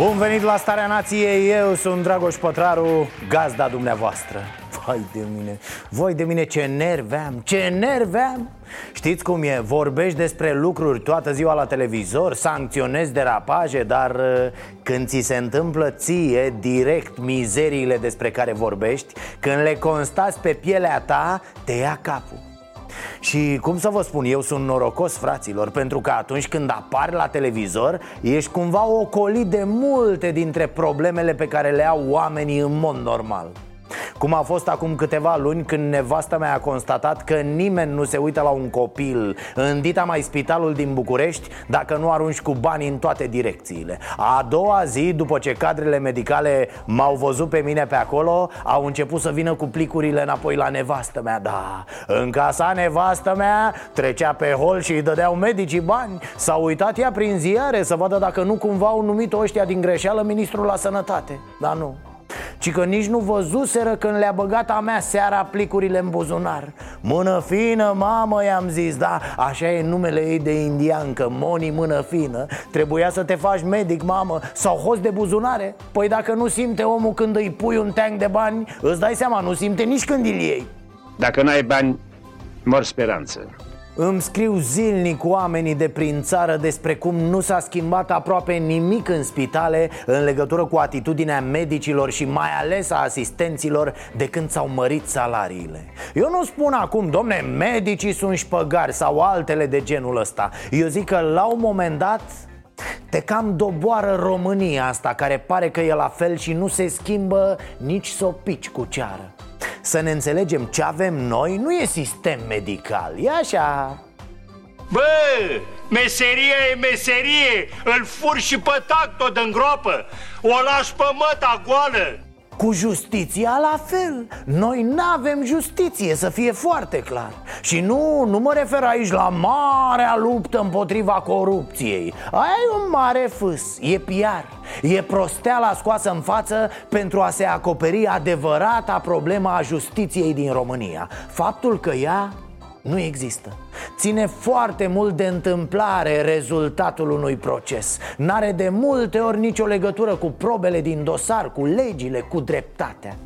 Bun venit la Starea Nației, eu sunt Dragoș Pătraru, gazda dumneavoastră. Vai de mine, voi de mine ce nervi am, ce nervi am Știți cum e, vorbești despre lucruri toată ziua la televizor, sancționezi derapaje Dar uh, când ți se întâmplă ție direct mizeriile despre care vorbești Când le constați pe pielea ta, te ia capul și cum să vă spun, eu sunt norocos, fraților Pentru că atunci când apari la televizor Ești cumva ocolit de multe dintre problemele pe care le au oamenii în mod normal cum a fost acum câteva luni când nevasta mea a constatat că nimeni nu se uită la un copil. În Dita mai spitalul din București dacă nu arunci cu bani în toate direcțiile. A doua zi, după ce cadrele medicale m-au văzut pe mine pe acolo Au început să vină cu plicurile înapoi la nevastă mea, da. În casa nevastă mea trecea pe hol și îi dădeau medicii bani. S-a uitat ea prin ziare să vadă dacă nu cumva au numit ăștia din greșeală ministrul la sănătate. Dar nu ci că nici nu văzuseră când le-a băgat a mea seara plicurile în buzunar. Mână fină, mamă, i-am zis, da, așa e numele ei de indiancă, Moni Mână Fină. Trebuia să te faci medic, mamă, sau host de buzunare? Păi dacă nu simte omul când îi pui un teanc de bani, îți dai seama, nu simte nici când îl iei. Dacă n-ai bani, mor speranță îmi scriu zilnic oamenii de prin țară despre cum nu s-a schimbat aproape nimic în spitale în legătură cu atitudinea medicilor și mai ales a asistenților de când s-au mărit salariile. Eu nu spun acum, domne, medicii sunt șpăgari sau altele de genul ăsta. Eu zic că la un moment dat te cam doboară România asta care pare că e la fel și nu se schimbă nici să o pici cu ceară să ne înțelegem ce avem noi nu e sistem medical, e așa. Bă, meseria e meserie, îl fur și pe tac tot în gropă, o lași pe măta goală. Cu justiția la fel Noi nu avem justiție, să fie foarte clar. Și nu, nu mă refer aici la marea luptă împotriva corupției. Aia e un mare fâs, e piar E prosteala scoasă în față pentru a se acoperi adevărata problema a justiției din România. Faptul că ea nu există. Ține foarte mult de întâmplare rezultatul unui proces. N-are de multe ori nicio legătură cu probele din dosar, cu legile, cu dreptatea.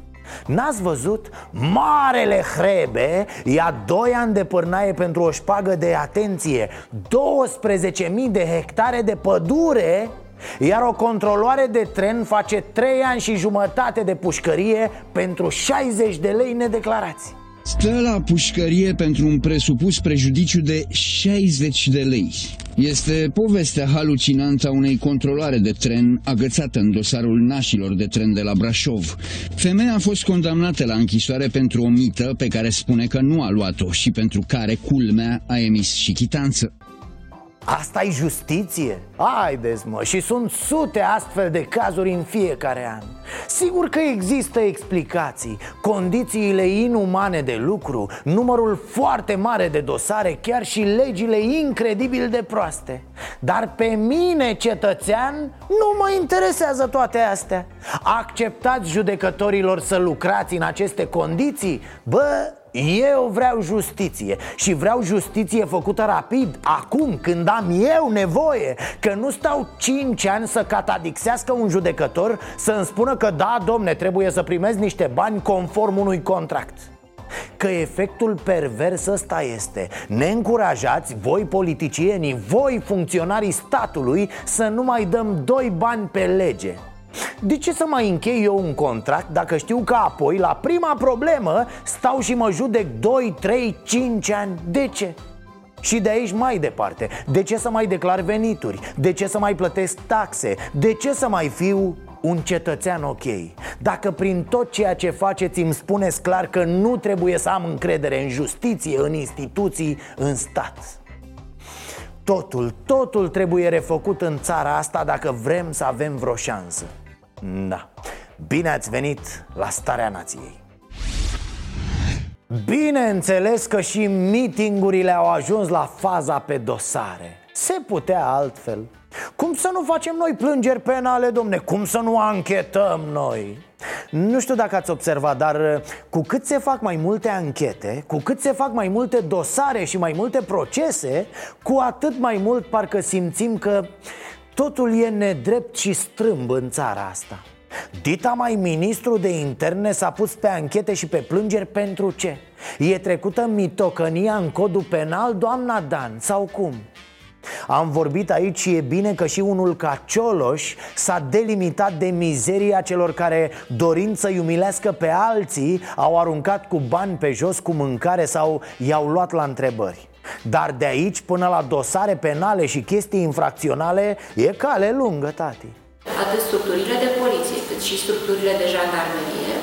N-ați văzut? Marele Hrebe ia 2 ani de pârnaie pentru o șpagă de atenție. 12.000 de hectare de pădure iar o controloare de tren face 3 ani și jumătate de pușcărie pentru 60 de lei nedeclarați Stă la pușcărie pentru un presupus prejudiciu de 60 de lei. Este povestea halucinantă a unei controlare de tren agățată în dosarul nașilor de tren de la Brașov. Femeia a fost condamnată la închisoare pentru o mită pe care spune că nu a luat-o și pentru care culmea a emis și chitanță. Asta e justiție? Haideți mă, și sunt sute astfel de cazuri în fiecare an Sigur că există explicații Condițiile inumane de lucru Numărul foarte mare de dosare Chiar și legile incredibil de proaste Dar pe mine, cetățean, nu mă interesează toate astea Acceptați judecătorilor să lucrați în aceste condiții? Bă, eu vreau justiție și vreau justiție făcută rapid, acum, când am eu nevoie Că nu stau 5 ani să catadixească un judecător să-mi spună că da, domne, trebuie să primezi niște bani conform unui contract. Că efectul pervers ăsta este Ne încurajați, voi politicienii, voi funcționarii statului Să nu mai dăm doi bani pe lege de ce să mai închei eu un contract dacă știu că apoi, la prima problemă, stau și mă judec 2, 3, 5 ani? De ce? Și de aici mai departe De ce să mai declar venituri? De ce să mai plătesc taxe? De ce să mai fiu un cetățean ok Dacă prin tot ceea ce faceți îmi spuneți clar că nu trebuie să am încredere în justiție, în instituții, în stat Totul, totul trebuie refăcut în țara asta dacă vrem să avem vreo șansă Da. Bine ați venit la Starea Nației Bineînțeles că și mitingurile au ajuns la faza pe dosare Se putea altfel Cum să nu facem noi plângeri penale, domne? Cum să nu anchetăm noi? Nu știu dacă ați observat, dar uh, cu cât se fac mai multe anchete, cu cât se fac mai multe dosare și mai multe procese, cu atât mai mult parcă simțim că totul e nedrept și strâmb în țara asta. Dita mai ministru de interne s-a pus pe anchete și pe plângeri pentru ce? E trecută mitocănia în codul penal, doamna Dan, sau cum? Am vorbit aici și e bine că și unul ca Cioloș s-a delimitat de mizeria celor care, dorind să-i umilească pe alții, au aruncat cu bani pe jos cu mâncare sau i-au luat la întrebări. Dar de aici până la dosare penale și chestii infracționale e cale lungă, tati. Atât structurile de poliție, cât și structurile de jandarmerie,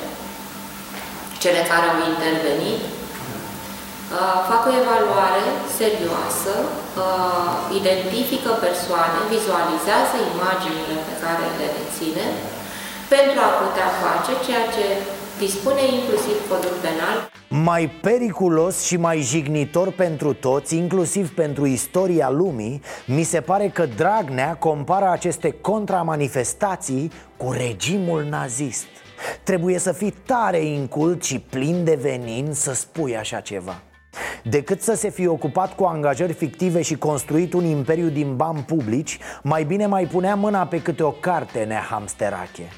cele care au intervenit, Uh, fac o evaluare serioasă, uh, identifică persoane, vizualizează imaginile pe care le deține pentru a putea face ceea ce dispune inclusiv codul penal. Mai periculos și mai jignitor pentru toți, inclusiv pentru istoria lumii, mi se pare că Dragnea compară aceste contramanifestații cu regimul nazist. Trebuie să fii tare incult și plin de venin să spui așa ceva. Decât să se fie ocupat cu angajări fictive și construit un imperiu din bani publici Mai bine mai punea mâna pe câte o carte nehamsterache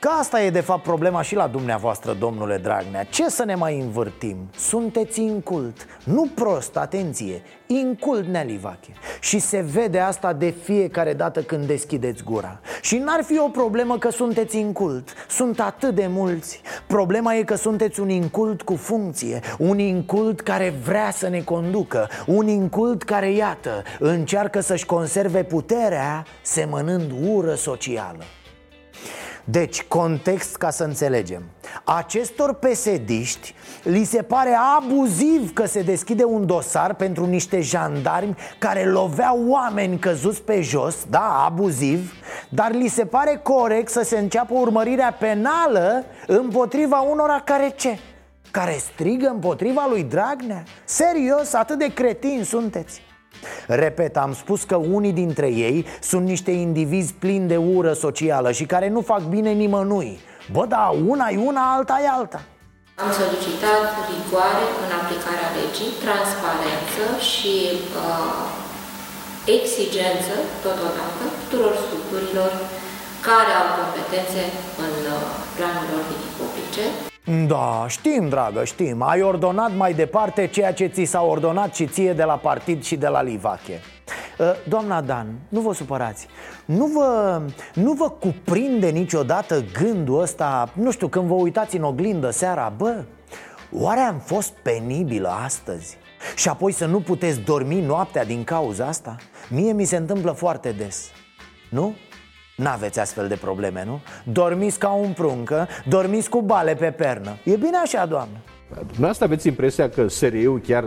Că asta e de fapt problema și la dumneavoastră, domnule Dragnea. Ce să ne mai învârtim? Sunteți incult. Nu prost, atenție. Incult nealivache Și se vede asta de fiecare dată când deschideți gura. Și n-ar fi o problemă că sunteți incult. Sunt atât de mulți. Problema e că sunteți un incult cu funcție. Un incult care vrea să ne conducă. Un incult care, iată, încearcă să-și conserve puterea Semănând ură socială deci, context ca să înțelegem Acestor pesediști li se pare abuziv că se deschide un dosar pentru niște jandarmi care loveau oameni căzuți pe jos Da, abuziv Dar li se pare corect să se înceapă urmărirea penală împotriva unora care ce? Care strigă împotriva lui Dragnea? Serios, atât de cretini sunteți Repet, am spus că unii dintre ei sunt niște indivizi plini de ură socială și care nu fac bine nimănui Bă, da, una e una, alta e alta Am solicitat rigoare în aplicarea legii, transparență și uh, exigență, totodată, tuturor structurilor care au competențe în uh, planul ordinii publice. Da, știm, dragă, știm Ai ordonat mai departe ceea ce ți s-a ordonat și ție de la partid și de la Livache ă, Doamna Dan, nu vă supărați nu vă, nu vă cuprinde niciodată gândul ăsta Nu știu, când vă uitați în oglindă seara Bă, oare am fost penibilă astăzi? Și apoi să nu puteți dormi noaptea din cauza asta? Mie mi se întâmplă foarte des Nu? N-aveți astfel de probleme, nu? Dormiți ca un pruncă, dormiți cu bale pe pernă E bine așa, doamnă Dumneavoastră aveți impresia că SRI-ul chiar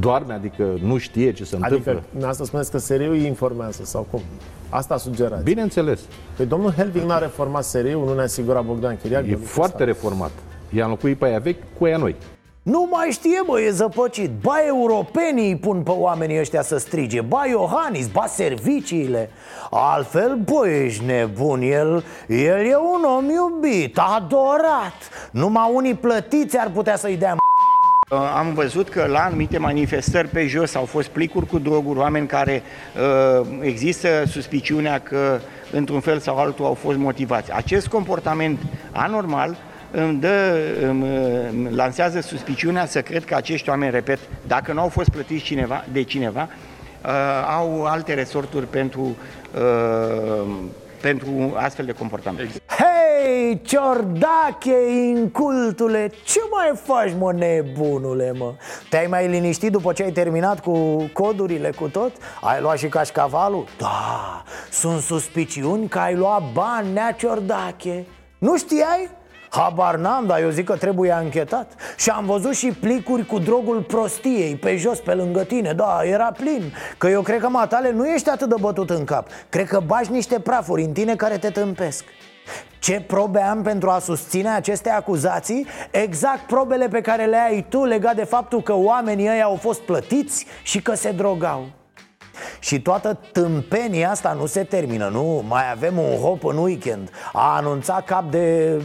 doarme, adică nu știe ce se adică, întâmplă? Adică, dumneavoastră spuneți că SRI-ul îi informează sau cum? Asta sugerați. Bineînțeles. Păi domnul Helving n-a reformat SRI-ul, nu ne asigura Bogdan Chiriac? E foarte reformat. I-a înlocuit pe aia vechi cu aia noi. Nu mai știe, bă, e zăpăcit. Ba europenii îi pun pe oamenii ăștia să strige. Ba Iohannis, ba serviciile. Altfel, bă, ești nebun. El, el e un om iubit, adorat. Numai unii plătiți ar putea să-i dea uh, am văzut că la anumite manifestări pe jos au fost plicuri cu droguri, oameni care uh, există suspiciunea că într-un fel sau altul au fost motivați. Acest comportament anormal îmi, dă, îmi lansează suspiciunea să cred că acești oameni, repet, dacă nu au fost plătiți cineva, de cineva, uh, au alte resorturi pentru, uh, pentru astfel de comportament. Hei, ciordache, incultule, ce mai faci, mă, nebunule, mă? Te-ai mai liniștit după ce ai terminat cu codurile, cu tot? Ai luat și cașcavalul? Da, sunt suspiciuni că ai luat bani, nea ciordache Nu știai? Habar n-am, dar eu zic că trebuie anchetat. Și am văzut și plicuri cu drogul prostiei Pe jos, pe lângă tine, da, era plin. Că eu cred că matale nu ești atât de bătut în cap. Cred că bagi niște prafuri în tine care te tâmpesc. Ce probe am pentru a susține aceste acuzații? Exact probele pe care le ai tu legat de faptul că oamenii ăia au fost plătiți și că se drogau. Și toată tâmpenia asta nu se termină, nu? Mai avem un hop în weekend. A anunțat cap de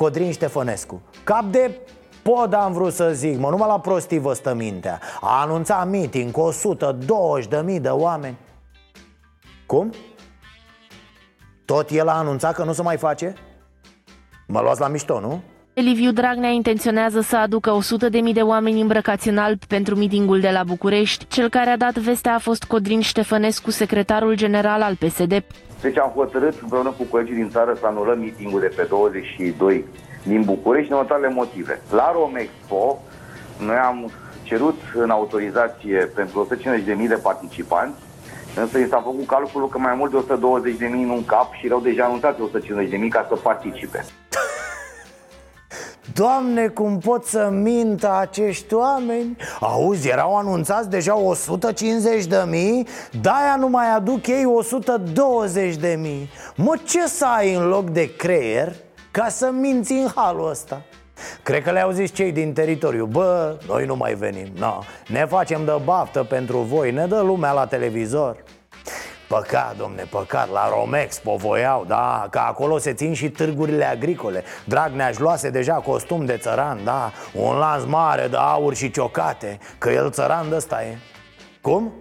Codrin Ștefănescu Cap de pod am vrut să zic, mă, numai la prostii vă stă mintea A anunțat meeting cu 120.000 de oameni Cum? Tot el a anunțat că nu se mai face? Mă luați la mișto, nu? Liviu Dragnea intenționează să aducă 100.000 de oameni îmbrăcați în alb pentru mitingul de la București. Cel care a dat vestea a fost Codrin Ștefănescu, secretarul general al PSD. Deci am hotărât împreună cu colegii din țară să anulăm mitingul de pe 22 din București din următoarele motive. La Romexpo noi am cerut în autorizație pentru 150.000 de participanți Însă i s-a făcut calculul că mai mult de 120.000 nu în cap și erau deja anunțate 150.000 ca să participe. Doamne, cum pot să mintă acești oameni? Auzi, erau anunțați deja 150 de mii De-aia nu mai aduc ei 120 de mii Mă, ce să ai în loc de creier ca să minți în halul ăsta? Cred că le-au zis cei din teritoriu Bă, noi nu mai venim no, Ne facem de baftă pentru voi Ne dă lumea la televizor Păcat, domne, păcat, la Romexpo voiau, da, că acolo se țin și târgurile agricole Dragnea își luase deja costum de țăran, da, un lans mare de aur și ciocate Că el țăran de ăsta e Cum?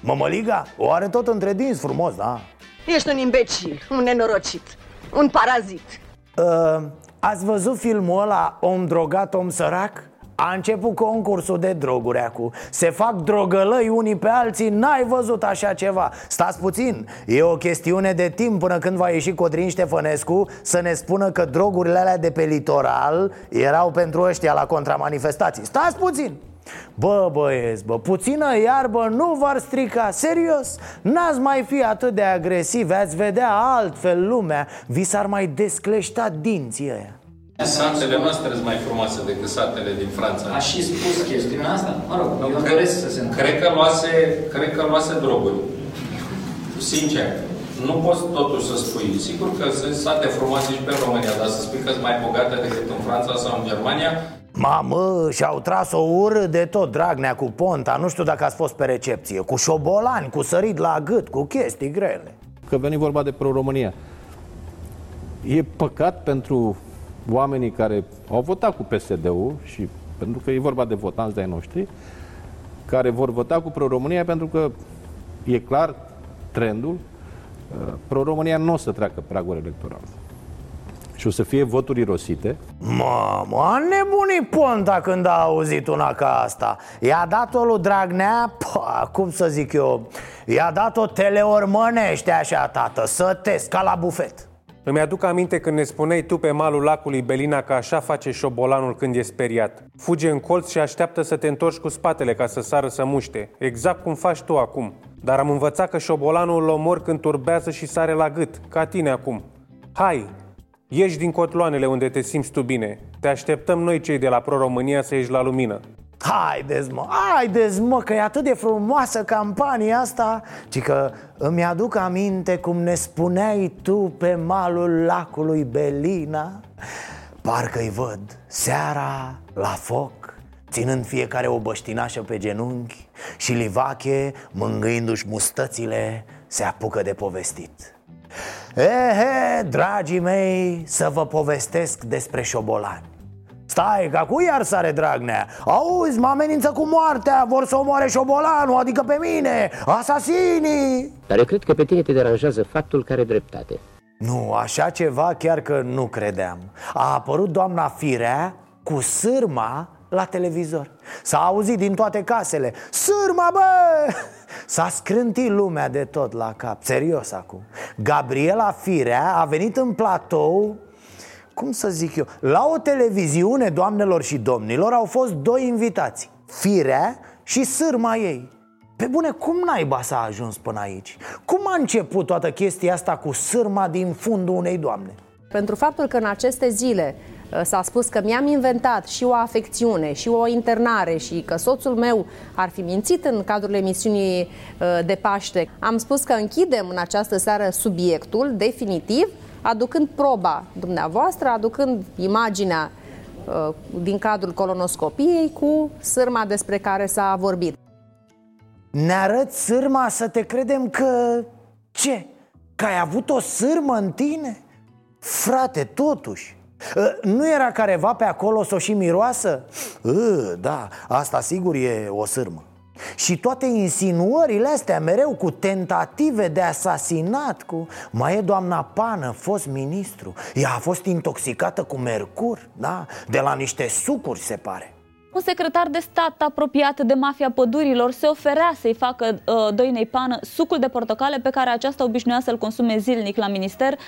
Mămăliga? O are tot între dinți frumos, da Ești un imbecil, un nenorocit, un parazit uh, Ați văzut filmul ăla Om drogat, om sărac? A început concursul de droguri acum. Se fac drogălăi unii pe alții N-ai văzut așa ceva. Stați puțin, e o chestiune de timp Până când va ieși Codrin Ștefănescu Să ne spună că drogurile alea de pe litoral Erau pentru ăștia la contramanifestații. Stați puțin! Bă, băieți, bă, puțină iarbă nu v-ar strica, serios? N-ați mai fi atât de agresivi, ați vedea altfel lumea. Vi s-ar mai descleșta dinții ăia Satele noastre sunt mai frumoase decât satele din Franța. A și spus chestiunea asta? Mă rog, nu, eu cred, doresc să se întâmple. Cred că luase, cred că luase droguri. Sincer. Nu poți totuși să spui. Sigur că sunt sate frumoase și pe România, dar să spui că sunt mai bogate decât în Franța sau în Germania, Mamă, și-au tras o ură de tot Dragnea cu Ponta Nu știu dacă ați fost pe recepție Cu șobolani, cu sărit la gât, cu chestii grele Că veni vorba de pro-România E păcat pentru oamenii care au votat cu PSD-ul și pentru că e vorba de votanți de-ai noștri, care vor vota cu Pro-România pentru că e clar trendul, uh, Pro-România nu o să treacă pragul electoral. Și o să fie voturi irosite. Mamă, a nebunit Ponta când a auzit una ca asta I-a dat-o lui Dragnea, pă, cum să zic eu I-a dat-o teleormănește așa, tată, să test, ca la bufet îmi aduc aminte când ne spuneai tu pe malul lacului Belina că așa face șobolanul când e speriat. Fuge în colț și așteaptă să te întorci cu spatele ca să sară să muște. Exact cum faci tu acum. Dar am învățat că șobolanul îl omor când turbează și sare la gât, ca tine acum. Hai, ieși din cotloanele unde te simți tu bine. Te așteptăm noi cei de la Pro-România să ieși la lumină. Haideți mă, haideți mă, că e atât de frumoasă campania asta Ci că îmi aduc aminte cum ne spuneai tu pe malul lacului Belina. Parcă-i văd seara la foc Ținând fiecare o băștinașă pe genunchi Și Livache, mângâindu-și mustățile, se apucă de povestit. Ehe, dragii mei, să vă povestesc despre șobolani Stai, că cu iar sare Dragnea? Auzi, mă amenință cu moartea Vor să omoare șobolanul, adică pe mine Asasinii! Dar eu cred că pe tine te deranjează faptul care dreptate. Nu, așa ceva chiar că nu credeam. A apărut doamna Firea cu sârma la televizor. S-a auzit din toate casele. Sârma, bă! S-a scrântit lumea de tot la cap. Serios acum. Gabriela Firea a venit în platou cum să zic eu, la o televiziune, doamnelor și domnilor, au fost doi invitați Firea și sârma ei Pe bune, cum naiba s-a ajuns până aici? Cum a început toată chestia asta cu sârma din fundul unei doamne? Pentru faptul că în aceste zile uh, s-a spus că mi-am inventat și o afecțiune și o internare și că soțul meu ar fi mințit în cadrul emisiunii uh, de Paște. Am spus că închidem în această seară subiectul definitiv aducând proba dumneavoastră, aducând imaginea uh, din cadrul colonoscopiei cu sârma despre care s-a vorbit. Ne arăți sârma să te credem că... Ce? Că ai avut o sârmă în tine? Frate, totuși ă, nu era careva pe acolo să o și miroasă? Ă, da, asta sigur e o sârmă și toate insinuările astea mereu cu tentative de asasinat cu... Mai e doamna Pană, fost ministru Ea a fost intoxicată cu mercur, da? De la niște sucuri, se pare un secretar de stat apropiat de mafia pădurilor se oferea să-i facă uh, doinei pană sucul de portocale pe care aceasta obișnuia să-l consume zilnic la minister.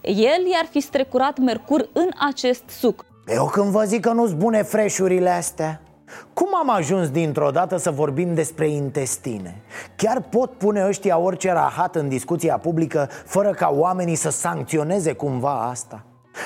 El i-ar fi strecurat mercur în acest suc. Eu când vă zic că nu-s bune freșurile astea cum am ajuns dintr-o dată să vorbim despre intestine? Chiar pot pune ăștia orice rahat în discuția publică fără ca oamenii să sancționeze cumva asta?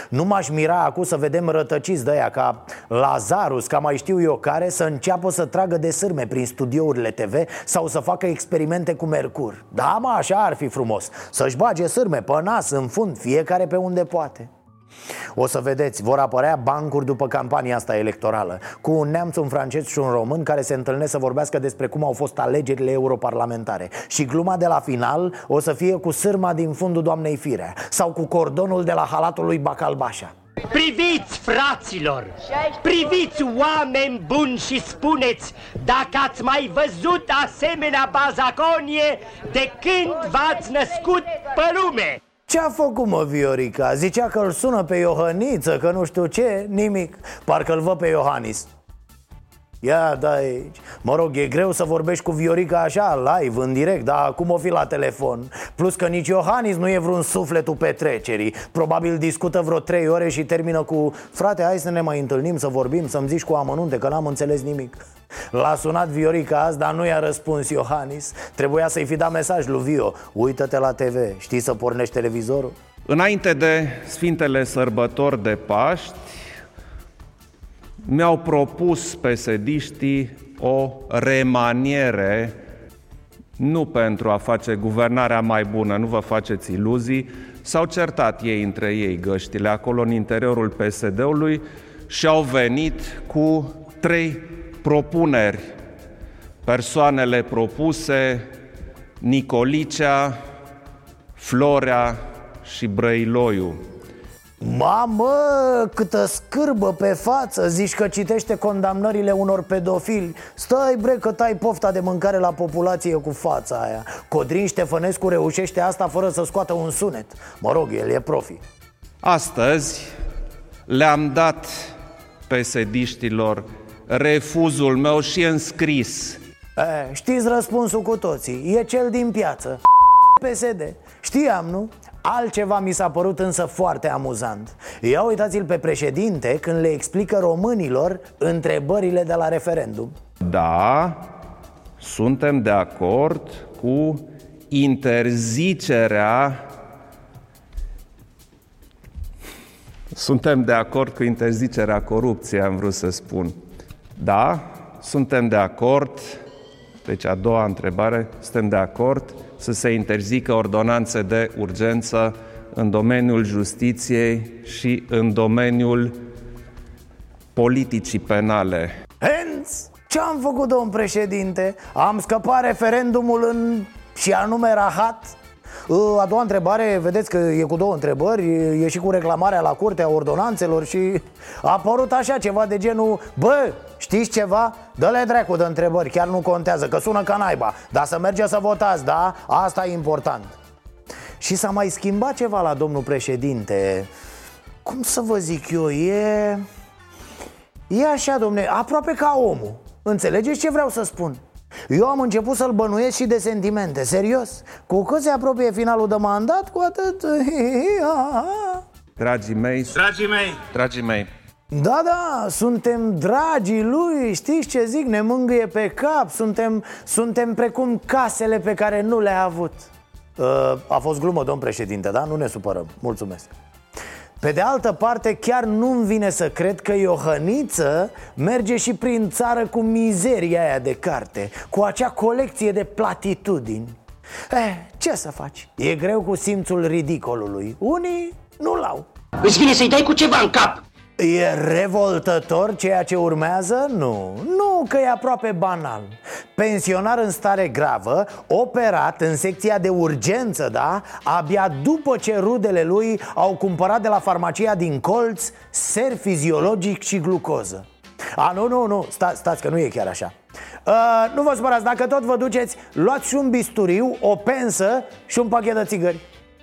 Nu m-aș mira acum să vedem rătăciți de aia ca Lazarus, ca mai știu eu care Să înceapă să tragă de sârme prin studiourile TV Sau să facă experimente cu mercur Da, mă, așa ar fi frumos Să-și bage sârme pe nas, în fund, fiecare pe unde poate o să vedeți, vor apărea bancuri după campania asta electorală Cu un neamț, un francez și un român care se întâlnesc să vorbească despre cum au fost alegerile europarlamentare. Și gluma de la final o să fie cu sârma din fundul doamnei Firea Sau cu cordonul de la halatul lui Bacalbașa. Priviți, fraților, priviți oameni buni și spuneți dacă ați mai văzut asemenea bazaconie de când v-ați născut pe lume. Ce-a făcut, mă, Viorica? Zicea că îl sună pe Iohăniță, că nu știu ce, nimic Parcă îl văd pe Iohannis Ia, da, aici. Mă rog, e greu să vorbești cu Viorica așa, live, în direct Dar cum o fi la telefon? Plus că nici Iohannis nu e vreun sufletul petrecerii. Probabil discută vreo trei ore și termină cu Frate, hai să ne mai întâlnim, să vorbim, să-mi zici cu amănunte Că n-am înțeles nimic. L-a sunat Viorica azi, dar nu i-a răspuns Iohannis. Trebuia să-i fi dat mesaj lui Vio. Uită-te la TV, știi să pornești televizorul? Înainte de Sfintele Sărbători de Paști mi-au propus pesediștii o remaniere nu pentru a face guvernarea mai bună, nu vă faceți iluzii, s-au certat ei între ei găștile acolo în interiorul PSD-ului și au venit cu trei propuneri. Persoanele propuse, Nicolicea, Florea și Brăiloiu. Mamă, câtă scârbă pe față Zici că citește condamnările unor pedofili. Stai bre că tai pofta de mâncare la populație cu fața aia. Codrin Ștefănescu reușește asta fără să scoată un sunet. Mă rog, el e profi. Astăzi le-am dat pesediștilor refuzul meu și înscris e, Știți răspunsul cu toții, e cel din piață. PSD Știam, nu? Altceva mi s-a părut însă foarte amuzant. Ia uitați-l pe președinte când le explică românilor întrebările de la referendum. Da, suntem de acord cu interzicerea Suntem de acord cu interzicerea corupției, am vrut să spun. Da, suntem de acord, deci a doua întrebare, suntem de acord să se interzică ordonanțe de urgență în domeniul justiției și în domeniul politicii penale. Hens, ce am făcut, domn președinte? Am scăpat referendumul în și anume rahat? A doua întrebare, vedeți că e cu două întrebări E și cu reclamarea la curtea ordonanțelor Și a apărut așa ceva de genul Bă, știți ceva? Dă-le dracu de întrebări, chiar nu contează Că sună ca naiba Dar să mergeți să votați, da? Asta e important Și s-a mai schimbat ceva la domnul președinte Cum să vă zic eu, e... E așa, domne, aproape ca omul Înțelegeți ce vreau să spun? Eu am început să-l bănuiesc și de sentimente, serios Cu cât se apropie finalul de mandat, cu atât... Dragii mei... Dragii mei! Dragii mei! Da, da, suntem dragii lui, știți ce zic, ne mângâie pe cap Suntem, suntem precum casele pe care nu le-a avut uh, A fost glumă, domn președinte, da? Nu ne supărăm, mulțumesc pe de altă parte, chiar nu-mi vine să cred că Iohăniță merge și prin țară cu mizeria aia de carte Cu acea colecție de platitudini. Eh, ce să faci? E greu cu simțul ridicolului. Unii nu-l au Îți vine să-i dai cu ceva în cap E revoltător ceea ce urmează? Nu, nu că e aproape banal. Pensionar în stare gravă, operat în secția de urgență, da? Abia după ce rudele lui au cumpărat de la farmacia din colț ser fiziologic și glucoză. A, nu, nu, nu, sta, stați că nu e chiar așa. Uh, Nu vă supărați, dacă tot vă duceți, luați și un bisturiu, o pensă și un pachet de țigări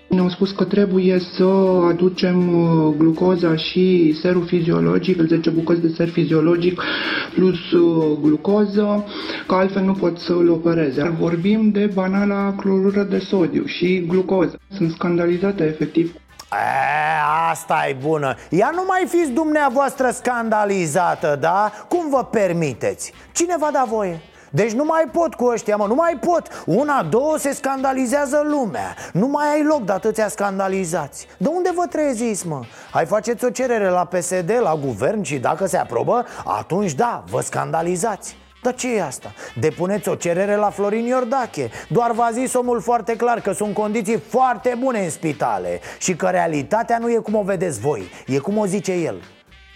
ne-au spus că trebuie să aducem uh, glucoza și serul fiziologic, 10 bucăți de ser fiziologic plus uh, glucoză, că altfel nu pot să îl opereze. Vorbim de banala clorură de sodiu și glucoză. Sunt scandalizate efectiv E, asta e bună Ia nu mai fiți dumneavoastră scandalizată, da? Cum vă permiteți? Cine va da voie? Deci nu mai pot cu ăștia, mă, nu mai pot. Una, două, se scandalizează lumea. Nu mai ai loc de atâția scandalizați. De unde vă treziți, mă? Hai faceți o cerere la PSD, la guvern și dacă se aprobă Atunci da, vă scandalizați. Dar ce e asta? Depuneți o cerere la Florin Iordache. Doar v-a zis omul foarte clar că sunt condiții foarte bune în spitale Și că realitatea nu e cum o vedeți voi E cum o zice el.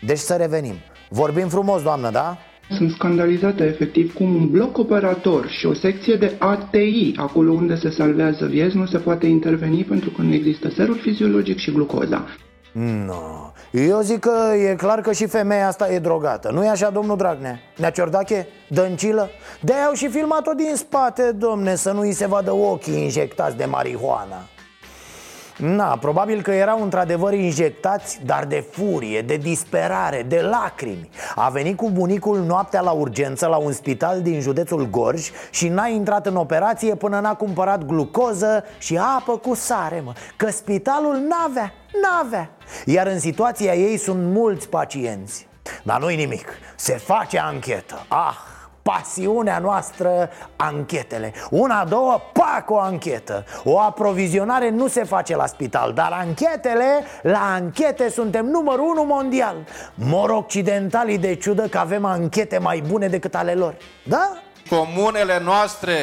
Deci să revenim. Vorbim frumos, doamnă, da? Sunt scandalizate efectiv cum un bloc operator și o secție de ATI, acolo unde se salvează vieți, nu se poate interveni pentru că nu există serul fiziologic și glucoza. No. Eu zic că e clar că și femeia asta e drogată Nu e așa, domnul Dragnea? Nea Ciordache? Dăncilă? de au și filmat-o din spate, domne Să nu îi se vadă ochii injectați de marihuana Na, probabil că erau într-adevăr injectați, dar de furie, de disperare, de lacrimi. A venit cu bunicul noaptea la urgență la un spital din județul Gorj Și n-a intrat în operație până n-a cumpărat glucoză și apă cu sare, mă Că spitalul n-avea, n-avea. Iar în situația ei sunt mulți pacienți. Dar nu-i nimic, se face anchetă. Ah, pasiunea noastră, anchetele Una, două, pac, o anchetă O aprovizionare nu se face la spital Dar anchetele, la anchete suntem numărul unu mondial Mor occidentalii de ciudă că avem anchete mai bune decât ale lor Da? Comunele noastre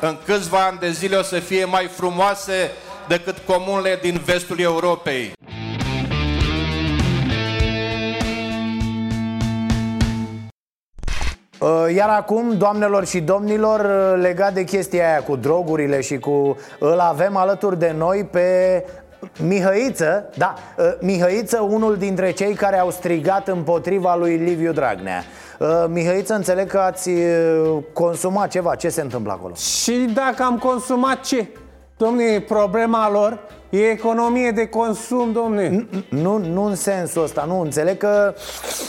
în câțiva ani de zile o să fie mai frumoase decât comunele din vestul Europei. Iar acum, doamnelor și domnilor, uh, legat de chestia aia cu drogurile și cu... Îl avem alături de noi pe Mihăiță, da, uh, Mihăiță, unul dintre cei care au strigat împotriva lui Liviu Dragnea Mihăiță, înțeleg că ați consumat ceva, ce se întâmplă acolo? Și dacă am consumat ce? Domne, problema lor e economie de consum, domne Nu, nu în sensul ăsta, nu Înțeleg că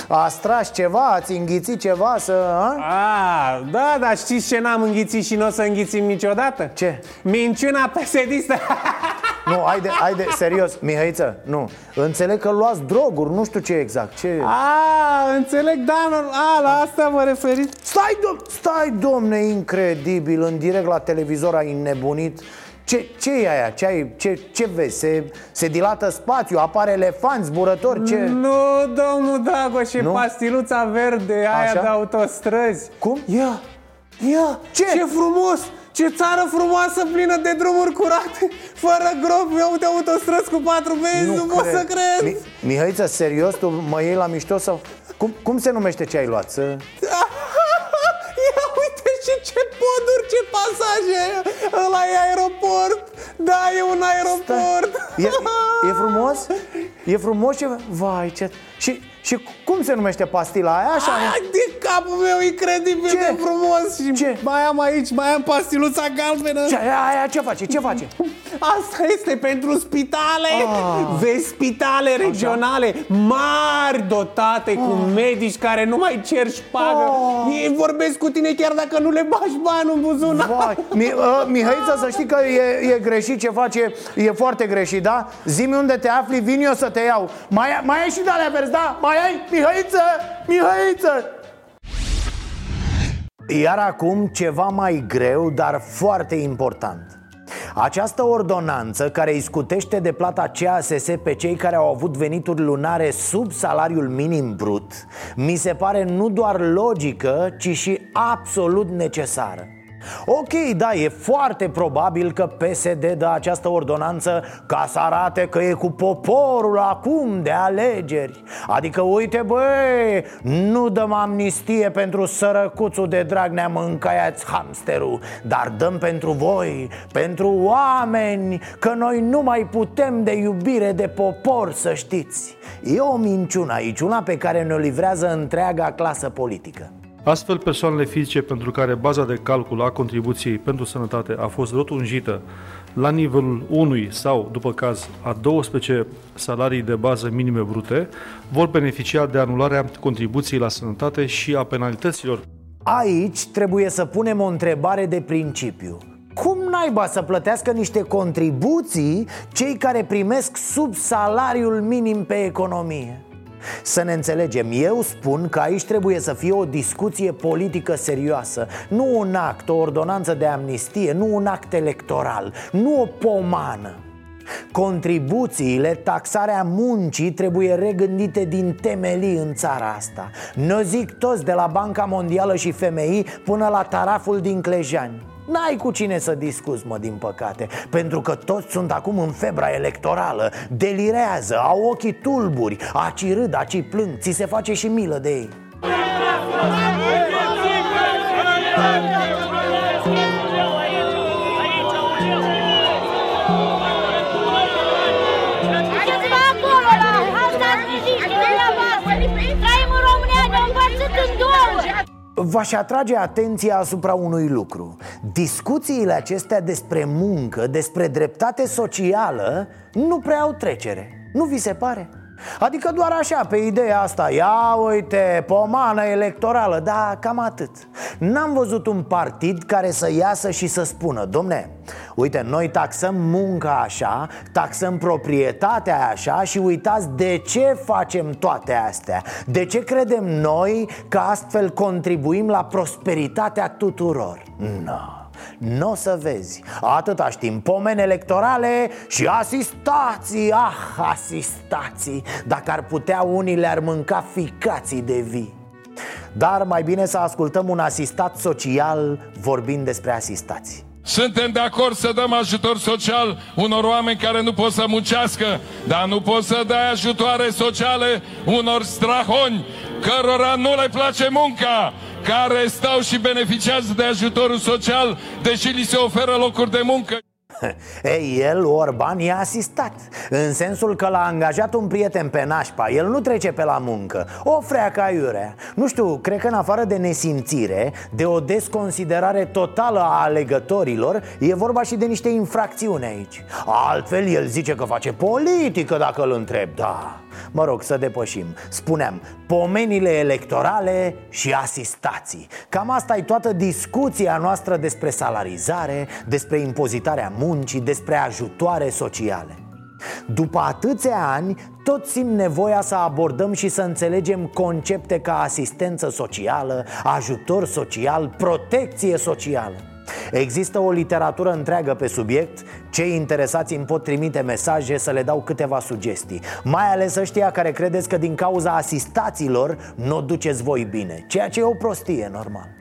a tras ceva, ați înghițit ceva să... A? a da, dar știți ce n-am înghițit și nu o să înghițim niciodată? Ce? Minciuna psd Nu, haide, haide, serios, Mihăiță, nu Înțeleg că luați droguri, nu știu ce exact ce... A, înțeleg, da, a, la asta vă referiți Stai, dom- stai domne, incredibil În direct la televizor ai nebunit ce, ce e aia? Ce, ai, ce, ce vezi? Se, se dilată spațiu? Apare elefant, zburător? Ce? Nu, domnul Dragoș, e pastiluța verde Aia Așa? de autostrăzi Cum? Ia, ia, ce? Ce frumos! Ce țară frumoasă, plină de drumuri curate Fără gropi, de autostrăzi cu patru benzi Nu, nu pot să cred Mi- Mihăiță, serios, tu mă iei la mișto sau... Cum, cum se numește ce ai luat? Să... Ia uite și ce poduri, ce pasaje. Ăla e aeroport. Da, e un aeroport. E, e frumos? E frumos ce... Vai, ce... Și, și cum se numește pastila aia? Așa, Aia de capul meu, incredibil ce? de frumos Și ce? mai am aici, mai am pastiluța galbenă Ce, aia, aia ce face? Ce face? Asta este pentru spitale ah. Vezi spitale regionale Mari dotate ah. cu medici care nu mai cer șpagă ah. Ei vorbesc cu tine chiar dacă nu le bagi bani în buzunar Vai. Mi, uh, Mihăiță, să știi că e, e greșit ce face E foarte greșit, da? Zimi unde te afli, vin eu să te iau Mai, mai ai și de alea verzi, da? Mai ai? Mihăiță! Mihăiță! Iar acum ceva mai greu, dar foarte important această ordonanță care îi scutește de plata CASS pe cei care au avut venituri lunare sub salariul minim brut Mi se pare nu doar logică, ci și absolut necesară Ok, da, e foarte probabil că PSD dă această ordonanță ca să arate că e cu poporul acum de alegeri. Adică, uite băi, nu dăm amnistie pentru sărăcuțul de Dragnea mâncaiați hamsterul Dar dăm pentru voi, pentru oameni, că noi nu mai putem de iubire de popor, să știți. E o minciună aici, una pe care ne-o livrează întreaga clasă politică Astfel, persoanele fizice pentru care baza de calcul a contribuției pentru sănătate a fost rotunjită la nivelul 1 sau, după caz, a 12 salarii de bază minime brute, vor beneficia de anularea contribuției la sănătate și a penalităților. Aici trebuie să punem o întrebare de principiu cum naiba să plătească niște contribuții cei care primesc sub salariul minim pe economie? Să ne înțelegem, eu spun că aici trebuie să fie o discuție politică serioasă Nu un act, o ordonanță de amnistie, nu un act electoral, nu o pomană. Contribuțiile, taxarea muncii trebuie regândite din temelii în țara asta. Nu zic toți de la Banca Mondială și FMI până la taraful din Clejani N-ai cu cine să discuți, mă, din păcate Pentru că toți sunt acum în febra electorală Delirează, au ochii tulburi Aci râd, aci plâng, ți se face și milă de ei V-aș atrage atenția asupra unui lucru Discuțiile acestea despre muncă, despre dreptate socială Nu prea au trecere Nu vi se pare? Adică doar așa, pe ideea asta Ia uite, pomană electorală Da, cam atât. N-am văzut un partid care să iasă și să spună Domne, uite, noi taxăm munca așa Taxăm proprietatea așa Și uitați de ce facem toate astea. De ce credem noi că astfel contribuim la prosperitatea tuturor? Nu. no. Nu o să vezi. Atâta știm, pomeni electorale și asistații. Ah, asistații. Dacă ar putea unii le-ar mânca ficații de vii. Dar mai bine să ascultăm un asistat social vorbind despre asistații. Suntem de acord să dăm ajutor social unor oameni care nu pot să muncească, dar nu poți să dai ajutoare sociale unor strahoni cărora nu le place munca, care stau și beneficiază de ajutorul social, deși li se oferă locuri de muncă. Ei, el, Orban, e asistat. În sensul că l-a angajat un prieten pe nașpa. El nu trece pe la muncă. O freacă aiurea Nu știu, cred că în afară de nesimțire De o desconsiderare totală a alegătorilor E vorba și de niște infracțiuni aici. Altfel, el zice că face politică dacă îl întreb Da, Mă rog, să depășim. Spuneam, pomenile electorale și asistații. Cam asta e toată discuția noastră despre salarizare Despre impozitarea muncii, despre ajutoare sociale. După atâția ani, tot simt nevoia să abordăm și să înțelegem concepte ca asistență socială, ajutor social, protecție socială Există o literatură întreagă pe subiect. Cei interesați îmi pot trimite mesaje să le dau câteva sugestii. Mai ales ăștia care credeți că din cauza asistaților nu o duceți voi bine Ceea ce e o prostie, normal.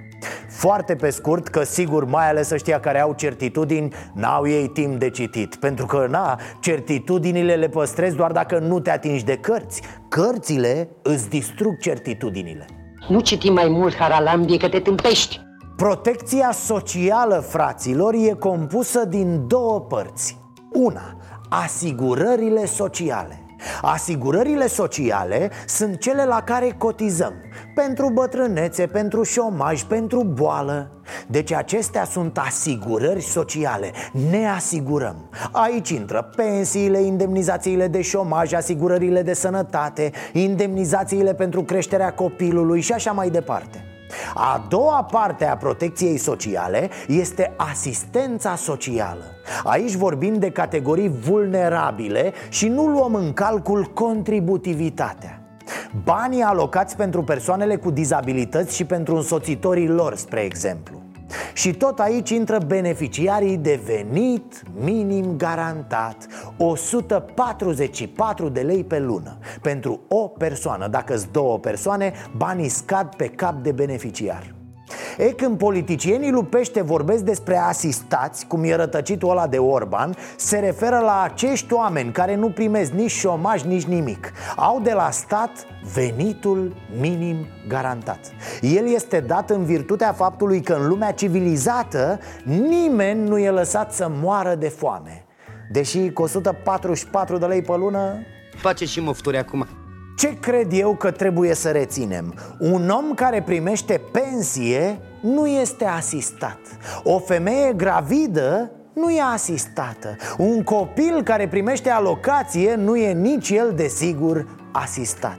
Foarte pe scurt, că sigur, mai ales ăștia care au certitudini, n-au ei timp de citit. Pentru că, na, certitudinile le păstrezi doar dacă nu te atingi de cărți. Cărțile îți distrug certitudinile. Nu citi mai mult, Haralambie, că te tâmpești Protecția socială, fraților, e compusă din două părți. Una, asigurările sociale. Asigurările sociale sunt cele la care cotizăm Pentru bătrânețe, pentru șomaj, pentru boală. Deci acestea sunt asigurări sociale. Ne asigurăm. Aici intră pensiile, indemnizațiile de șomaj, asigurările de sănătate Indemnizațiile pentru creșterea copilului și așa mai departe a doua parte a protecției sociale este asistența socială. Aici vorbim de categorii vulnerabile și nu luăm în calcul contributivitatea. Banii alocați pentru persoanele cu dizabilități și pentru însoțitorii lor, spre exemplu și tot aici intră beneficiarii de venit minim garantat 144 de lei pe lună. Pentru o persoană Dacă sunt două persoane, banii scad pe cap de beneficiar E când politicienii lupește vorbesc despre asistați, cum e rătăcitul ăla de Orban Se referă la acești oameni care nu primesc nici șomaj, nici nimic. Au de la stat venitul minim garantat. El este dat în virtutea faptului că în lumea civilizată nimeni nu e lăsat să moară de foame. Deși cu 144 de lei pe lună Face și mofturi acum ce cred eu că trebuie să reținem? Un om care primește pensie nu este asistat. O femeie gravidă nu e asistată. Un copil care primește alocație nu e nici el, desigur, asistat.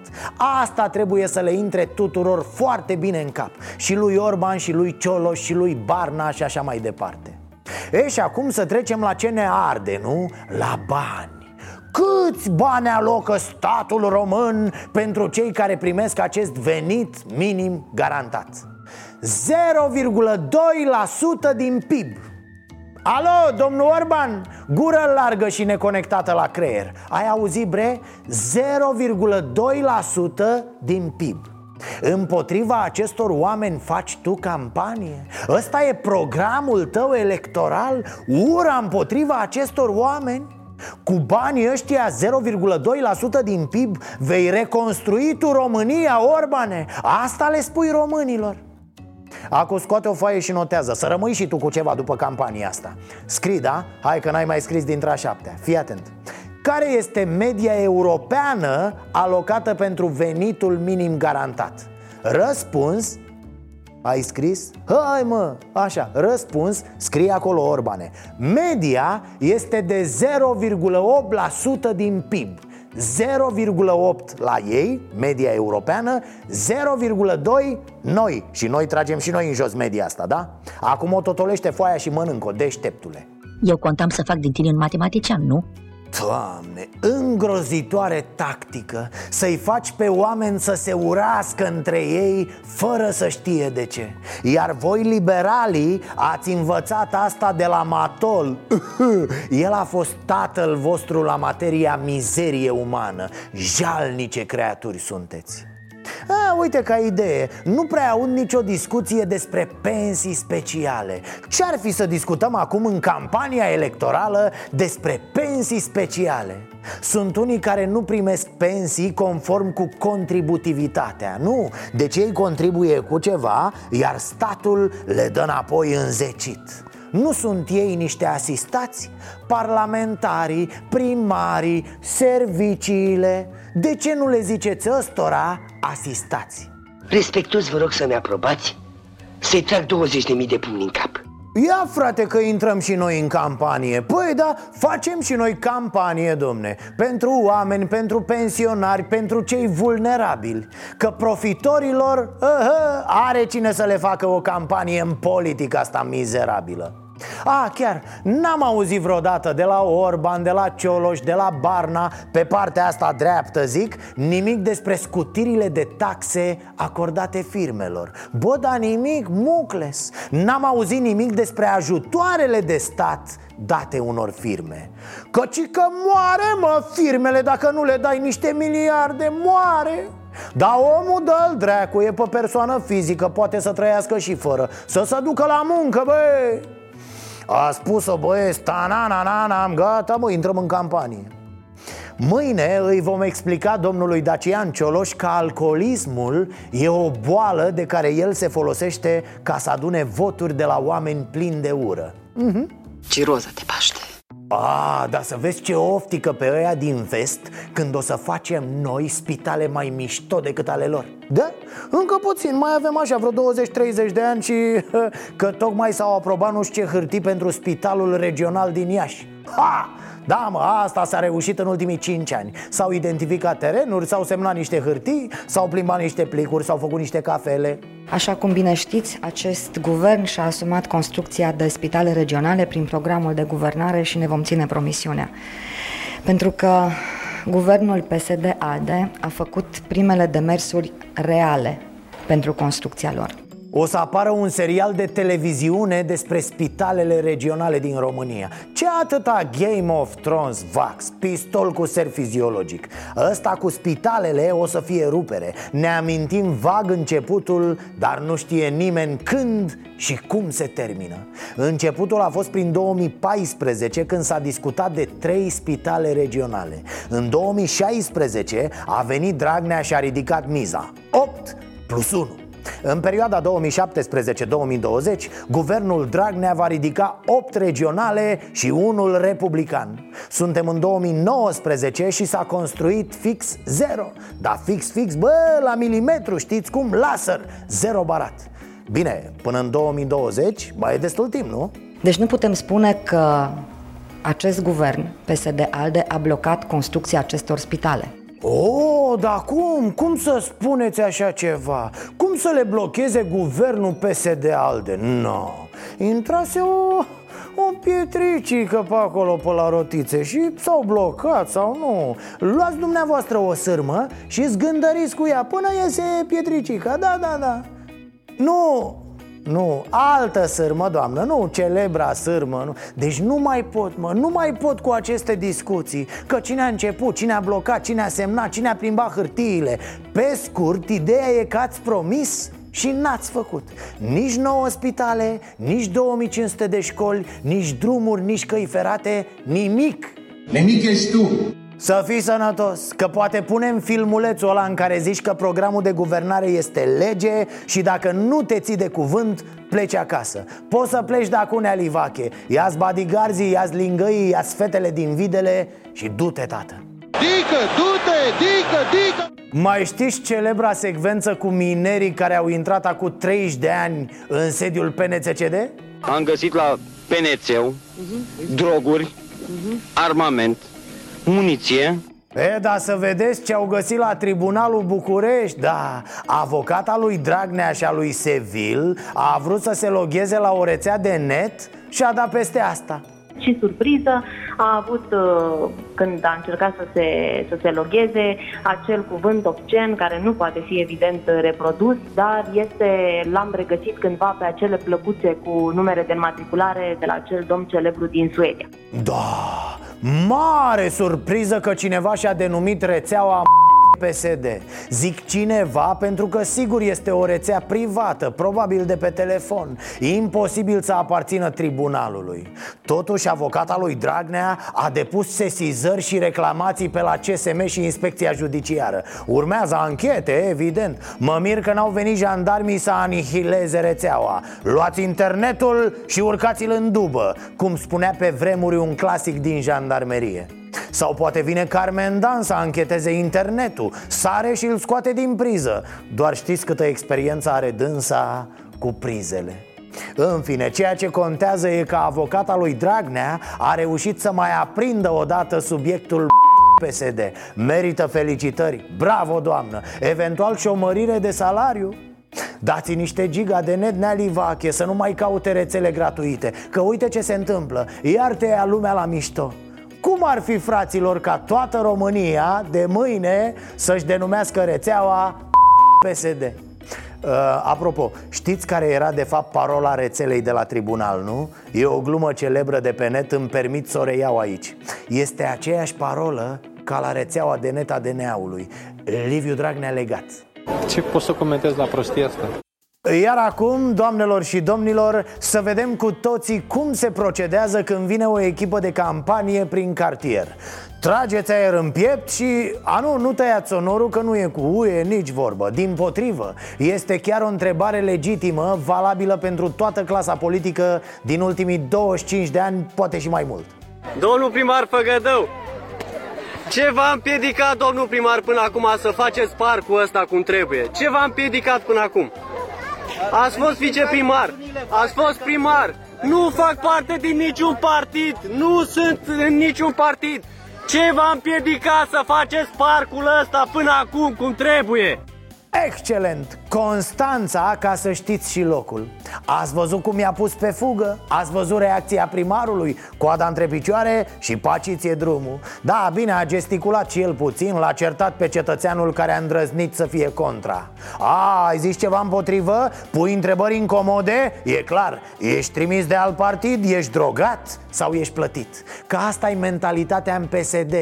Asta trebuie să le intre tuturor foarte bine în cap. Și lui Orban, și lui Cioloș, și lui Barna și așa mai departe. E, și acum să trecem la ce ne arde, nu? La bani Câți bani alocă statul român pentru cei care primesc acest venit minim garantat? 0,2% din PIB Alo, domnul Orban, gură largă și neconectată la creier Ai auzit, bre? 0,2% din PIB Împotriva acestor oameni faci tu campanie? Ăsta e programul tău electoral? Ura împotriva acestor oameni? Cu banii ăștia 0,2% din PIB vei reconstrui tu România, Orbane. Asta le spui românilor. Acum scoate o foaie și notează. Să rămâi și tu cu ceva după campania asta. Scrii, da? Hai că n-ai mai scris dintre a șaptea. Fii atent. Care este media europeană alocată pentru venitul minim garantat? Răspuns ai scris? Hai mă, așa, răspuns, scrie acolo Orbane Media este de 0,8% din PIB 0,8 la ei, media europeană 0,2 noi Și noi tragem și noi în jos media asta, da? Acum o totolește foaia și mănâncă-o, deșteptule Eu contam să fac din tine un matematician, nu? Doamne, îngrozitoare tactică Să-i faci pe oameni să se urască între ei Fără să știe de ce. Iar voi liberalii ați învățat asta de la Matol. El a fost tatăl vostru la materia mizerie umană. Jalnice creaturi sunteți a, uite ca idee, nu prea aud nicio discuție despre pensii speciale. Ce-ar fi să discutăm acum în campania electorală despre pensii speciale? Sunt unii care nu primesc pensii conform cu contributivitatea Nu, deci ei contribuie cu ceva, iar statul le dă înapoi înzecit. Nu sunt ei niște asistați? Parlamentarii, primarii, serviciile De ce nu le ziceți ăstora asistați? Respectuos vă rog să-mi aprobați Să-i trag 20.000 de pumni în cap. Ia frate că intrăm și noi în campanie. Păi da, facem și noi campanie, domne. Pentru oameni, pentru pensionari, pentru cei vulnerabili. Că profitorilor, uh, are cine să le facă o campanie în politica asta mizerabilă a, chiar, n-am auzit vreodată de la Orban, de la Cioloș, de la Barna Pe partea asta dreaptă, zic Nimic despre scutirile de taxe acordate firmelor. Bă, da nimic, mucles. N-am auzit nimic despre ajutoarele de stat date unor firme. Căci că moare, mă, firmele dacă nu le dai niște miliarde, moare. Dar omul dă-l dracu, e pe persoană fizică, poate să trăiască și fără. Să se ducă la muncă, băi a spus-o băieți, ta-na-na-na, am gata, mă, intrăm în campanie. Mâine îi vom explica domnului Dacian Cioloș că alcoolismul e o boală de care el se folosește ca să adune voturi de la oameni plini de ură. Mm-hmm. Ciroză te paște a, dar să vezi ce oftică pe ăia din vest Când o să facem noi spitale mai mișto decât ale lor Da? Încă puțin, mai avem așa vreo 20-30 de ani și Că tocmai s-au aprobat nu știu ce hârtii pentru spitalul regional din Iași Ha! Da, mă, asta s-a reușit în ultimii 5 ani S-au identificat terenuri, s-au semnat niște hârtii S-au plimbat niște plicuri, s-au făcut niște cafele Așa cum bine știți, acest guvern și-a asumat construcția de spitale regionale prin programul de guvernare și ne vom ține promisiunea. Pentru că guvernul PSD-ALDE a făcut primele demersuri reale pentru construcția lor. O să apară un serial de televiziune despre spitalele regionale din România. Ce atâta Game of Thrones Vax, pistol cu ser fiziologic? Ăsta cu spitalele o să fie rupere. Ne amintim vag începutul, dar nu știe nimeni când și cum se termină. Începutul a fost prin 2014 când s-a discutat de trei spitale regionale. În 2016 a venit Dragnea și a ridicat miza. 8 plus 1 în perioada 2017-2020, guvernul Dragnea va ridica 8 regionale și unul republican. Suntem în 2019 și s-a construit fix 0. Dar fix, fix, bă, la milimetru, știți cum? Laser, zero barat. Bine, până în 2020 mai e destul timp, nu? Deci nu putem spune că acest guvern, PSD-ALDE, a blocat construcția acestor spitale. Oh, dar cum? Cum să spuneți așa ceva? Cum să le blocheze guvernul PSD-ALDE? No, intrase o, o pietricică pe acolo pe la rotițe și s-au blocat sau nu Luați dumneavoastră o sârmă și zgândăriți cu ea până iese pietricica, da, da, da Nu, nu, altă sârmă, doamnă, nu celebra sârmă nu. Deci nu mai pot, mă, nu mai pot cu aceste discuții Că cine a început, cine a blocat, cine a semnat, cine a plimbat hârtiile. Pe scurt, ideea e că ați promis și n-ați făcut. Nici 9 spitale, nici 2500 de școli, nici drumuri, nici căi ferate, nimic. Nimic ești tu să fii sănătos, că poate punem filmulețul ăla în care zici că programul de guvernare este lege Și dacă nu te ții de cuvânt, pleci acasă. Poți să pleci de acunea livache Ia-ți bodyguards ia-ți lingăii, ia fetele din videle și du-te, tată. Dică, du-te, dică, dică! Mai știți celebra secvență cu minerii care au intrat acum 30 de ani în sediul PNCCD? Am găsit la PNC droguri, armament, muniție. E, da, să vedeți ce au găsit la Tribunalul București. Da, avocata lui Dragnea și a lui Sevil A vrut să se logheze la o rețea de net și a dat peste asta. Și surpriză a avut uh, când a încercat să se, să se logheze acel cuvânt obscen care nu poate fi evident reprodus, dar este, l-am regăsit cândva pe acele plăcuțe cu numere de înmatriculare de la acel domn celebru din Suedia. Da, mare surpriză că cineva și-a denumit rețeaua PSD Zic cineva pentru că sigur este o rețea privată, probabil de pe telefon. Imposibil să aparțină tribunalului. Totuși, avocata lui Dragnea a depus sesizări și reclamații pe la CSM și Inspecția Judiciară. Urmează anchete, evident. Mă mir că n-au venit jandarmii să anihileze rețeaua. Luați internetul și urcați-l în dubă Cum spunea pe vremuri un clasic din jandarmerie sau poate vine Carmen Dan să ancheteze internetul. Sare și îl scoate din priză. Doar știți câtă experiență are dânsa cu prizele. În fine, ceea ce contează e că avocata lui Dragnea a reușit să mai aprindă odată subiectul PSD Merită felicitări, bravo doamnă! Eventual și o mărire de salariu? Dați niște giga de net nealivache Să nu mai caute rețele gratuite Că uite ce se întâmplă. Iar te ia lumea la mișto cum ar fi, fraților, ca toată România de mâine să-și denumească rețeaua PSD? Uh, apropo, știți care era de fapt parola rețelei de la tribunal, nu? E o glumă celebră de pe net, îmi permit să o reiau aici Este aceeași parolă ca la rețeaua de net a DNA-ului Liviu Dragnea legat Ce poți să comentezi la prostia asta? Iar acum, doamnelor și domnilor, să vedem cu toții cum se procedează când vine o echipă de campanie prin cartier Trageți aer în piept și, a nu, nu tăiați sonorul că nu e cu UE nici vorbă Din potrivă, este chiar o întrebare legitimă, valabilă pentru toată clasa politică din ultimii 25 de ani, poate și mai mult Domnul primar Făgădău, ce v-a împiedicat, domnul primar, până acum să faceți parcul ăsta cum trebuie? Ce v-a împiedicat până acum? Ați fost viceprimar, ați fost primar, nu fac parte din niciun partid, nu sunt în niciun partid. Ce v-a împiedicat să faceți parcul ăsta până acum cum trebuie? Excelent! Constanța, ca să știți și locul Ați văzut cum i-a pus pe fugă? Ați văzut reacția primarului? Coada între picioare și paciție drumul Da, bine, a gesticulat și el puțin L-a certat pe cetățeanul care a îndrăznit să fie contra A, ai zis ceva împotrivă? Pui întrebări incomode? E clar, ești trimis de alt partid? Ești drogat? Sau ești plătit? Că asta e mentalitatea în PSD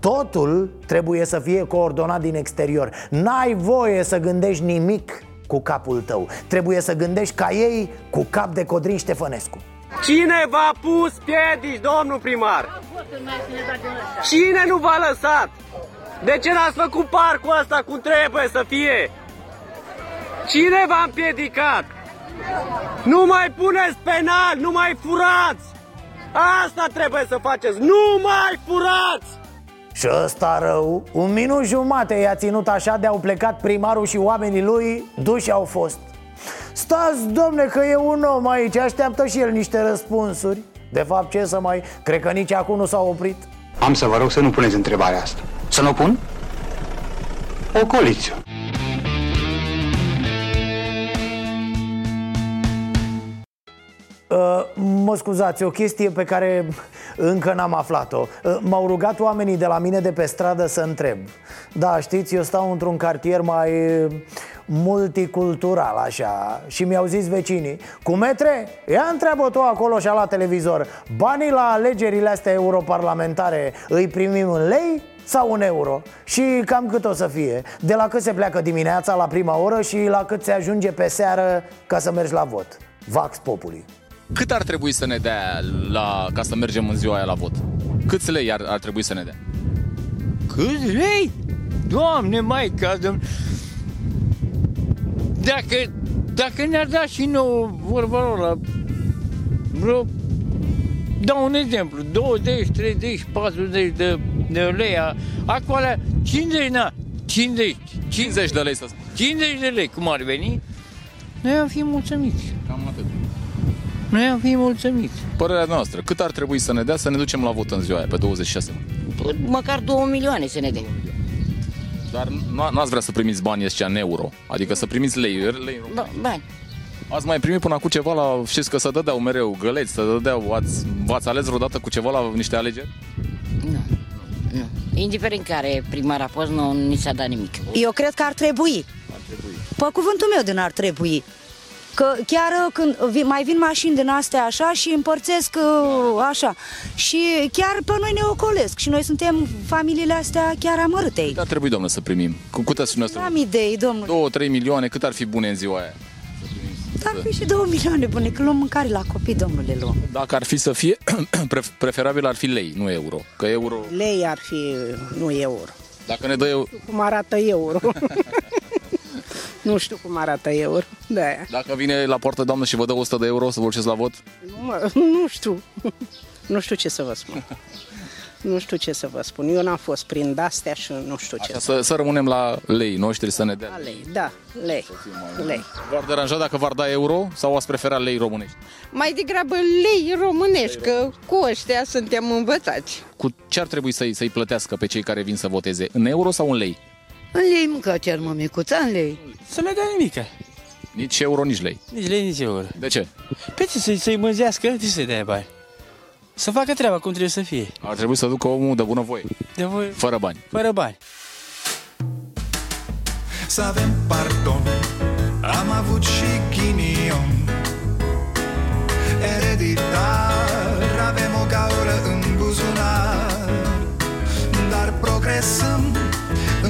Totul trebuie să fie coordonat din exterior N-ai voie să gândești nimic cu capul tău Trebuie să gândești ca ei cu cap de Codrin Ștefănescu Cine v-a pus piedici, domnul primar? Cine nu v-a lăsat? De ce n-ați făcut parcul ăsta cum trebuie să fie? Cine v-a împiedicat? Nu mai puneți penal, nu mai furați! Asta trebuie să faceți, nu mai furați! Și ăsta rău, un minut jumate i-a ținut așa de au plecat primarul și oamenii lui, duși au fost Stați, domne, că e un om aici, așteaptă și el niște răspunsuri De fapt, ce să mai, cred că nici acum nu s-a oprit Am să vă rog să nu puneți întrebarea asta. Să nu pun? O Uh, mă scuzați, o chestie pe care încă n-am aflat-o. Uh, M-au rugat oamenii de la mine de pe stradă să întreb. Da, știți, eu stau într-un cartier mai uh, multicultural așa Și mi-au zis vecinii Cu metre? Ia întreabă tu acolo și la televizor. Banii la alegerile astea europarlamentare îi primim în lei sau un euro? Și cam cât o să fie? De la cât se pleacă dimineața la prima oră Și la cât se ajunge pe seară ca să mergi la vot? Vax Populi Cât ar trebui să ne dea la, ca să mergem în ziua aia la vot? Câți lei ar, ar trebui să ne dea? Câți lei? Doamne, mai ca de... Dacă, dacă ne-ar da și nouă vorba lor la vreo... Dau un exemplu, 20, 30, 40 de, de lei. a- Acum alea 50, na, 50, 50 de lei să spun. 50 de lei, cum ar veni? Noi am fi mulțumiți. Cam atât. Noi am fi mulțumiți. Părerea noastră, cât ar trebui să ne dea să ne ducem la vot în ziua aia, pe 26 mai? Măcar 2 milioane să ne dea. Dar nu n-ați vrea să primiți banii ăștia în euro, adică să primiți lei. lei Da, bani. Ați mai primit până acum ceva la... Știți că să dădeau mereu găleți, să dădeau... Ați, v-ați ales vreodată cu ceva la niște alegeri? Nu. Indiferent care primar a fost, nu ni s-a dat nimic. Eu cred că ar trebui. Pe cuvântul meu din ar trebui. Că chiar uh, când vi- mai vin mașini din astea așa și împărțesc uh, așa Și chiar pe noi ne ocolesc Și noi suntem familiile astea chiar amărâte Cât ar trebui, doamnă, să primim? Cu cât ați noastră? Am idei, domnule 2-3 milioane, cât ar fi bune în ziua aia? Dar fi și două milioane bune Că luăm mâncare la copii, domnule, luăm Dacă ar fi să fie, pre- preferabil ar fi lei, nu euro. Că euro, Lei ar fi, nu euro. dacă ne dă eu, Cum arată euro? nu știu cum arată euro. Da. dacă vine la poartă, doamnă, și vă dă 100 de euro să vă duceți la vot, Mă, nu știu. Nu știu ce să vă spun. Nu știu ce să vă spun. Eu n-am fost prin astea și nu știu ce să, să rămânem la lei noștri să ne dea. Da, lei, da, lei, lei. V-ar deranja dacă v-ar da euro sau ați prefera lei românești? Mai degrabă lei românești, că cu ăștia suntem învățați. Cu ce ar trebui să-i, să-i plătească pe cei care vin să voteze? În euro sau în lei? În lei mâncă cer mămicuța, în lei. Să le dea nimică. Nici euro, nici lei. Nici lei, nici euro. De ce? Pe ce să-i, să-i mânzească? De ce să-i dea bani? Să facă treaba cum trebuie să fie. Ar trebui să ducă omul de bunăvoie, De voi, fără bani. fără bani. Să avem pardon Am avut și ghinion Ereditar Avem o gaură în buzunar Dar progresăm